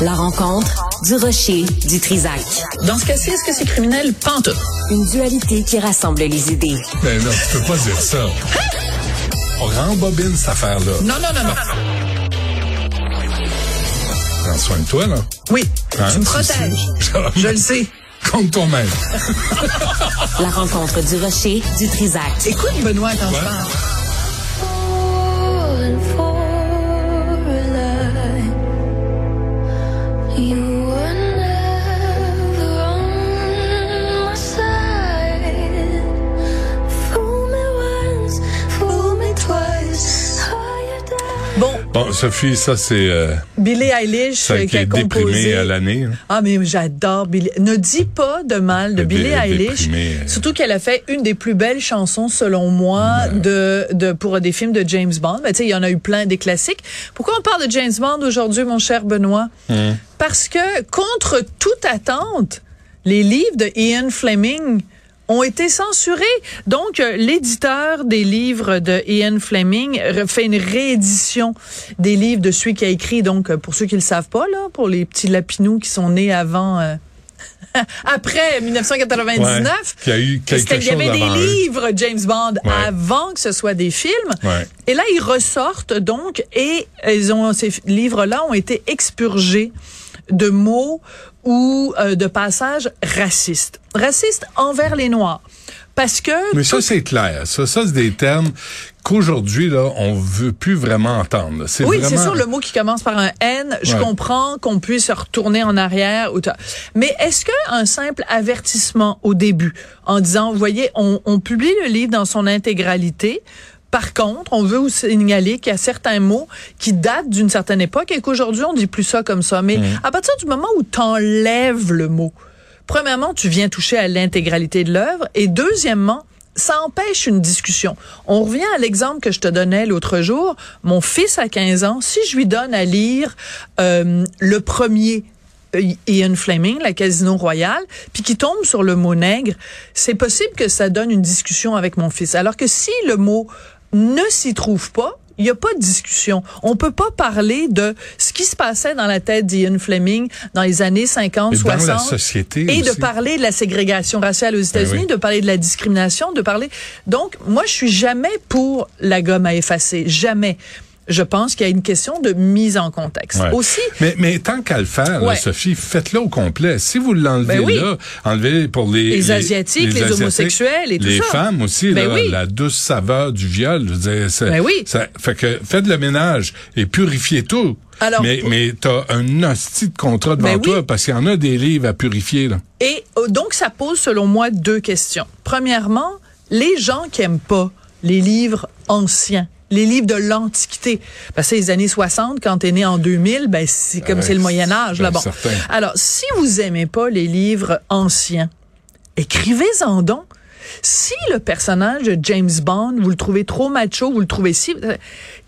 La rencontre du rocher du Trisac. Dans ce cas-ci, est-ce que c'est criminel? Pantoute. Une dualité qui rassemble les idées. Ben non, tu peux pas dire ça. On rembobine cette affaire-là. Non, non, non, non. Prends soin de toi, là. Oui, Hein, tu me protèges. Je le sais. Contre toi-même. La rencontre du rocher du Trisac. Écoute, Benoît, quand je Ouais. parle. Bon, Sophie, ça, c'est euh, Billie Eilish qui est a composé. déprimé à l'année. hein. Ah, mais j'adore Billie. Ne dis pas de mal de Billie est Eilish. déprimée, euh. Surtout qu'elle a fait une des plus belles chansons, selon moi, de, de, pour des films de James Bond. Ben, tu sais, il y en a eu plein des classiques. Pourquoi on parle de James Bond aujourd'hui, mon cher Benoît? Hum. Parce que, contre toute attente, les livres de Ian Fleming ont été censurés. Donc, euh, l'éditeur des livres de Ian Fleming fait une réédition des livres de celui qui a écrit, donc, euh, pour ceux qui le savent pas, là, pour les petits lapinous qui sont nés avant... euh, après 1999, Ouais, y a eu il y avait des eux. livres James Bond Ouais. avant que ce soit des films. Ouais. Et là, ils ressortent donc et ils ont ces livres-là ont été expurgés de mots ou euh, de passages racistes, racistes envers les Noirs, parce que Mais ça, c'est clair. Ça, ça c'est des termes qu'aujourd'hui, là, on veut plus vraiment entendre. C'est Oui, vraiment... c'est sûr, le mot qui commence par un N, je Ouais. comprends qu'on puisse se retourner en arrière. ou Mais est-ce qu'un simple avertissement au début, en disant, vous voyez, on, on publie le livre dans son intégralité, par contre, on veut vous signaler qu'il y a certains mots qui datent d'une certaine époque et qu'aujourd'hui, on dit plus ça comme ça. Mais à partir du moment où tu enlèves le mot, premièrement, tu viens toucher à l'intégralité de l'œuvre et deuxièmement, ça empêche une discussion. On revient à l'exemple que je te donnais l'autre jour. Mon fils a 15 ans. Si je lui donne à lire euh, le premier euh, Ian Fleming, la Casino Royale, puis qui tombe sur le mot nègre, c'est possible que ça donne une discussion avec mon fils. Alors que si le mot ne s'y trouve pas, il n'y a pas de discussion. On peut pas parler de ce qui se passait dans la tête d'Ian Fleming dans les années 50, Et dans 60. la société Et de parler de la ségrégation raciale aux États-Unis, oui. de parler de la discrimination, de parler. Donc, moi, je suis jamais pour la gomme à effacer. Jamais. Je pense qu'il y a une question de mise en contexte. Ouais. Aussi, Mais, mais tant qu'à le faire, là. Sophie, faites-le au complet. Si vous l'enlevez Ben oui. là, enlevez pour les... Les Asiatiques, les homosexuels et tout les femmes aussi, Ben là, oui. la douce saveur du viol. Je veux dire, Ben oui. ça- fait que faites le ménage et purifiez tout. Alors, mais mais t'as un hostie de contrat devant Ben oui. toi parce qu'il y en a des livres à purifier. Là. Et euh, donc, ça pose, selon moi, deux questions. Premièrement, les gens qui aiment pas les livres anciens, les livres de l'Antiquité, parce que les années 60, quand t'es né en 2000, ben c'est comme Ouais, c'est le Moyen Âge, ben, là. Bon. certain. Alors, si vous aimez pas les livres anciens, écrivez-en donc. Si le personnage de James Bond, vous le trouvez trop macho, vous le trouvez si...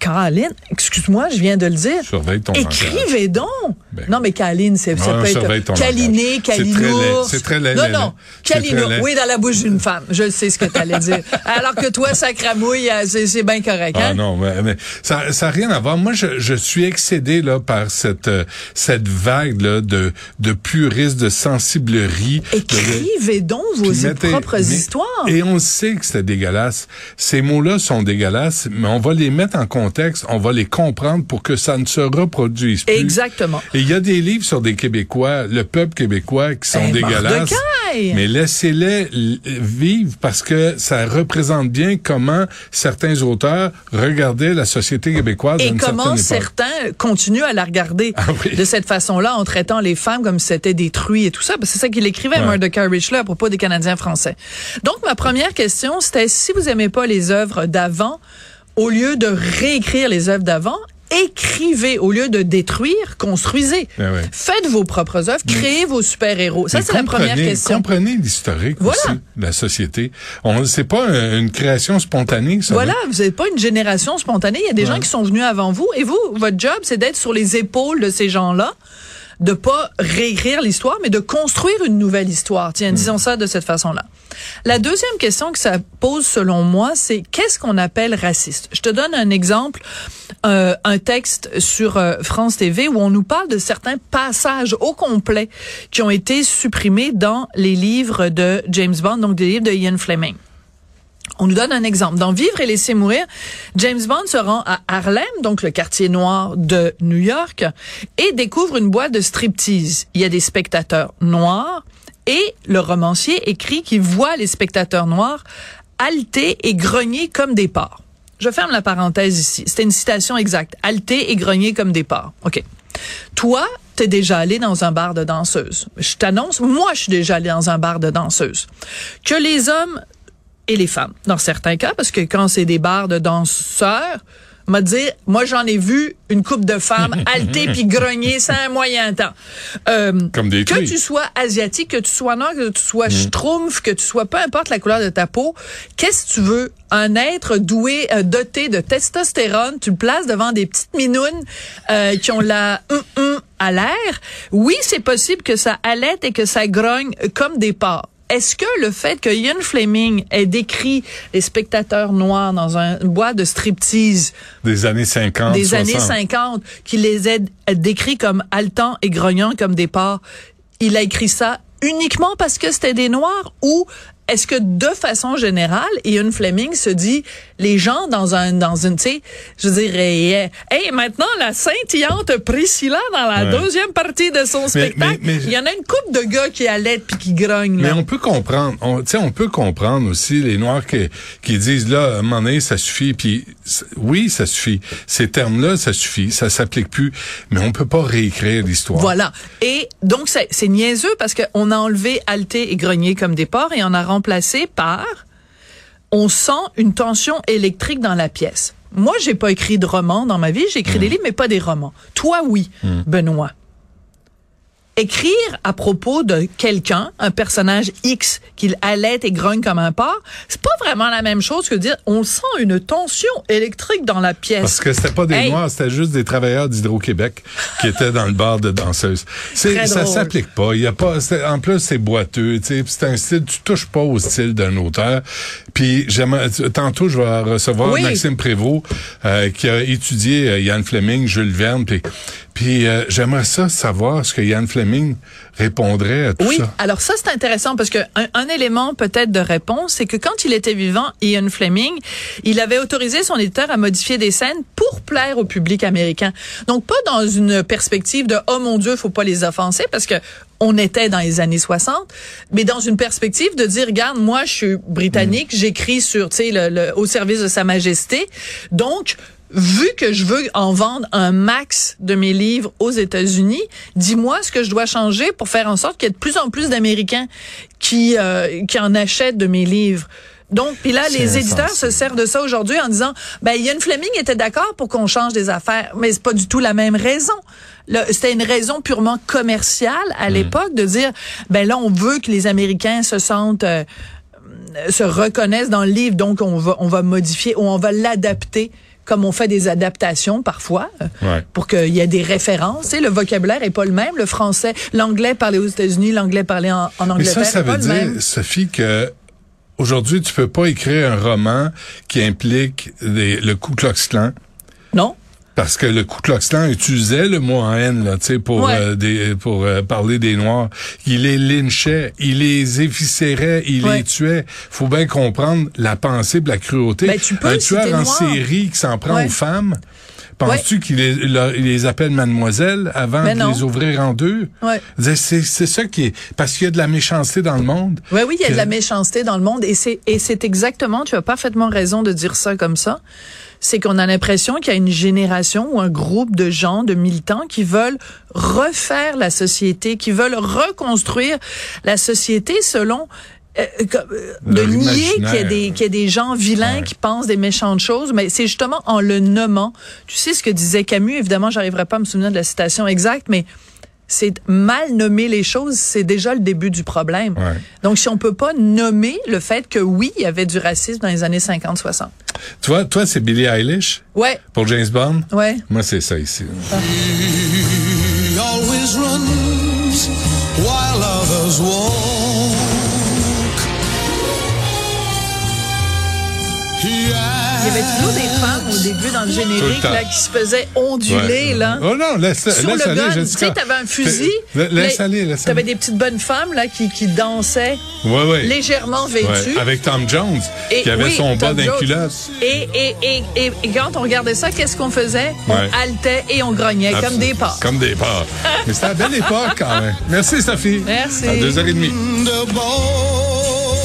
Caroline, excuse-moi, je viens de le dire. Surveille ton langage. Écrivez donc. Ben, non, mais Caline, c'est, ça peut être Caliné, Calinours. c'est très laid, Non, non. laid. C'est Calino. très laid. Oui, dans la bouche d'une femme. Je sais ce que tu allais dire. Alors que toi, sacramouille, euh, c'est, bien correct, Ah hein? non, mais, mais ça ça a rien à voir. Moi, je, je suis excédé là par cette euh, cette vague là de de puristes, de sensiblerie. de- Écrivez donc vos mettez- propres mais- histoires. Et on sait que c'est dégueulasse. Ces mots-là sont dégueulasses, mais on va les mettre en contexte, on va les comprendre pour que ça ne se reproduise plus. Exactement. Et il y a des livres sur des Québécois, le peuple québécois, qui sont Ben, dégueulasses. Mordecai! Mais laissez-les vivre parce que ça représente bien comment certains auteurs regardaient la société québécoise Et comment certains continuent à la regarder Ah oui. de cette façon-là, en traitant les femmes comme si c'était des truies et tout ça. Parce que c'est ça qu'il écrivait, Ouais. Mordecai Richler, à propos des Canadiens français. Donc, ma première question, c'était si vous aimez pas les œuvres d'avant, au lieu de réécrire les œuvres d'avant, écrivez au lieu de détruire, construisez. Ah ouais. Faites vos propres œuvres, créez vos super-héros. Ça, c'est la première question. Comprenez l'historique Voilà. aussi de la société. On c'est pas un- une création spontanée, ça. Voilà, là. vous n'êtes pas une génération spontanée. Il y a des gens qui sont venus avant vous. Et vous, votre job, c'est d'être sur les épaules de ces gens-là, de pas réécrire l'histoire, mais de construire une nouvelle histoire. Tiens, disons ça de cette façon-là. La deuxième question que ça pose, selon moi, c'est qu'est-ce qu'on appelle raciste? Je te donne un exemple, euh, un texte sur euh, France TV où on nous parle de certains passages au complet qui ont été supprimés dans les livres de James Bond, donc des livres de Ian Fleming. On nous donne un exemple. Dans Vivre et laisser mourir, James Bond se rend à Harlem, donc le quartier noir de New York, et découvre une boîte de striptease. Il y a des spectateurs noirs et le romancier écrit qu'il voit les spectateurs noirs halter et grogner comme des porcs. Je ferme la parenthèse ici. C'était une citation exacte. Halter et grogner comme des porcs. OK. Toi, t'es déjà allé dans un bar de danseuse. Je t'annonce, moi, je suis déjà allé dans un bar de danseuse. Que les hommes et les femmes, dans certains cas, parce que quand c'est des bars de danseurs, m'a dit, moi j'en ai vu une coupe de femmes halter puis grogner sans un moyen temps. Euh, Comme des que tu sois asiatique, que tu sois noir, que tu sois schtroumpf, que tu sois peu importe la couleur de ta peau, qu'est-ce que tu veux? Un être doué, euh, doté de testostérone, tu le places devant des petites minounes euh, qui ont la hum, hum à l'air. Oui, c'est possible que ça allaite et que ça grogne comme des porcs. Est-ce que le fait que Ian Fleming ait décrit les spectateurs noirs dans un bois de striptease Des années 50, des 60. années 50, qu'il les ait décrits comme haletants et grognants comme des porcs, il a écrit ça uniquement parce que c'était des noirs ou est-ce que de façon générale, Ian Fleming se dit les gens dans un dans une tu sais, je dirais hey maintenant la scintillante Priscilla dans la Ouais. deuxième partie de son spectacle, mais- mais- il y en a une couple de gars qui allaitent puis qui grognent Mais là. on peut comprendre, on, tu sais, on peut comprendre aussi les Noirs qui, qui disent là, à un moment donné, ça suffit. Puis oui, ça suffit. Ces termes-là, ça suffit, ça s'applique plus. Mais on peut pas réécrire l'histoire. Voilà. Et donc, c'est niaiseux parce qu'on a enlevé halter et grogner comme des porcs et on a remplacé par on sent une tension électrique dans la pièce. Moi, j'ai pas écrit de roman dans ma vie, j'ai écrit des livres, mais pas des romans. Toi, oui, Benoît. Écrire à propos de quelqu'un, un personnage X, qu'il allait et grogne comme un porc, c'est pas vraiment la même chose que dire on sent une tension électrique dans la pièce. Parce que c'était pas des Hey. Noirs, c'était juste des travailleurs d'Hydro-Québec qui étaient dans le bar de danseuses. C'est, ça s'applique pas. Il y a pas, en plus, c'est boiteux, C'est un style, tu touches pas au style d'un auteur. Puis tantôt, je vais recevoir Oui. Maxime Prévost, euh, qui a étudié euh, Yann Fleming, Jules Verne, puis, puis euh, j'aimerais ça savoir ce que Yann Fleming répondrait à tout Oui, ça. alors ça c'est intéressant parce que un, un élément peut-être de réponse, c'est que quand il était vivant, Ian Fleming, il avait autorisé son éditeur à modifier des scènes pour plaire au public américain. Donc pas dans une perspective de oh mon Dieu, faut pas les offenser parce que on était dans les années 60, mais dans une perspective de dire regarde, moi je suis britannique, j'écris sur tu sais le, le- au service de sa majesté. Donc vu que je veux en vendre un max de mes livres aux États-Unis, dis-moi ce que je dois changer pour faire en sorte qu'il y ait de plus en plus d'Américains qui euh, qui en achètent de mes livres. Donc, puis là, les éditeurs se servent de ça aujourd'hui en disant, ben, Ian Fleming était d'accord pour qu'on change des affaires, mais c'est pas du tout la même raison. C'était une raison purement commerciale à l'époque de dire, ben là, on veut que les Américains se sentent euh, se reconnaissent dans le livre, donc on va on va modifier ou on va l'adapter comme on fait des adaptations parfois euh, Ouais. pour qu'il y ait des références. Sais, le vocabulaire est pas le même. Le français, l'anglais parlé aux États-Unis, l'anglais parlé en, en Mais Angleterre, ça, ça veut même. dire, Sophie, que aujourd'hui, tu peux pas écrire un roman qui implique des- le Ku Klux Klan. Non. Parce que le Ku Klux Klan utilisait le mot en haine là, tu sais, pour Ouais. euh, des, pour euh, parler des Noirs. Il les lynchait, il les éviscérait, il Ouais. les tuait. Faut bien comprendre la pensée, pis la cruauté. Ben, tu peux, Un tueur en noir. série qui s'en prend Ouais. aux femmes. Penses-tu qu'il les, les appelle mademoiselle avant Ben de les ouvrir en deux? Ouais. C'est, c'est ça qui est... Parce qu'il y a de la méchanceté dans le monde. Oui, oui, il y a que- de la méchanceté dans le monde et c'est et c'est exactement, tu as parfaitement raison de dire ça comme ça. C'est qu'on a l'impression qu'il y a une génération ou un groupe de gens, de militants qui veulent refaire la société, qui veulent reconstruire la société selon euh, comme, euh, de nier qu'il y, a des, qu'il y a des gens vilains Ouais. qui pensent des méchantes choses, mais c'est justement en le nommant. Tu sais ce que disait Camus, évidemment, j'arriverai pas à me souvenir de la citation exacte, mais c'est mal nommer les choses, c'est déjà le début du problème. Ouais. Donc, si on peut pas nommer le fait que oui, il y avait du racisme dans les années 50-60. Tu vois, toi, c'est Billie Eilish? Ouais, pour James Bond? ouais. Moi, c'est ça ici. He always runs while others walk. Avait toujours des femmes au début dans le générique là, qui se faisaient onduler. Ouais. Là. Oh non, laisse, Sur laisse le aller, gun, tu sais, t'avais un fusil. La- Laisse mais aller, laisse T'avais des petites bonnes femmes là qui, qui dansaient Ouais, ouais. légèrement vêtues. Ouais, avec Tom Jones, Et qui avait oui, son bas d'un culotte. Et, et, et, et, et quand on regardait ça, qu'est-ce qu'on faisait? On Ouais. haletait et on grognait comme des porcs. Comme des porcs. Mais c'était à belle époque, quand même. Merci, Sophie. Merci. À deux heures et demie.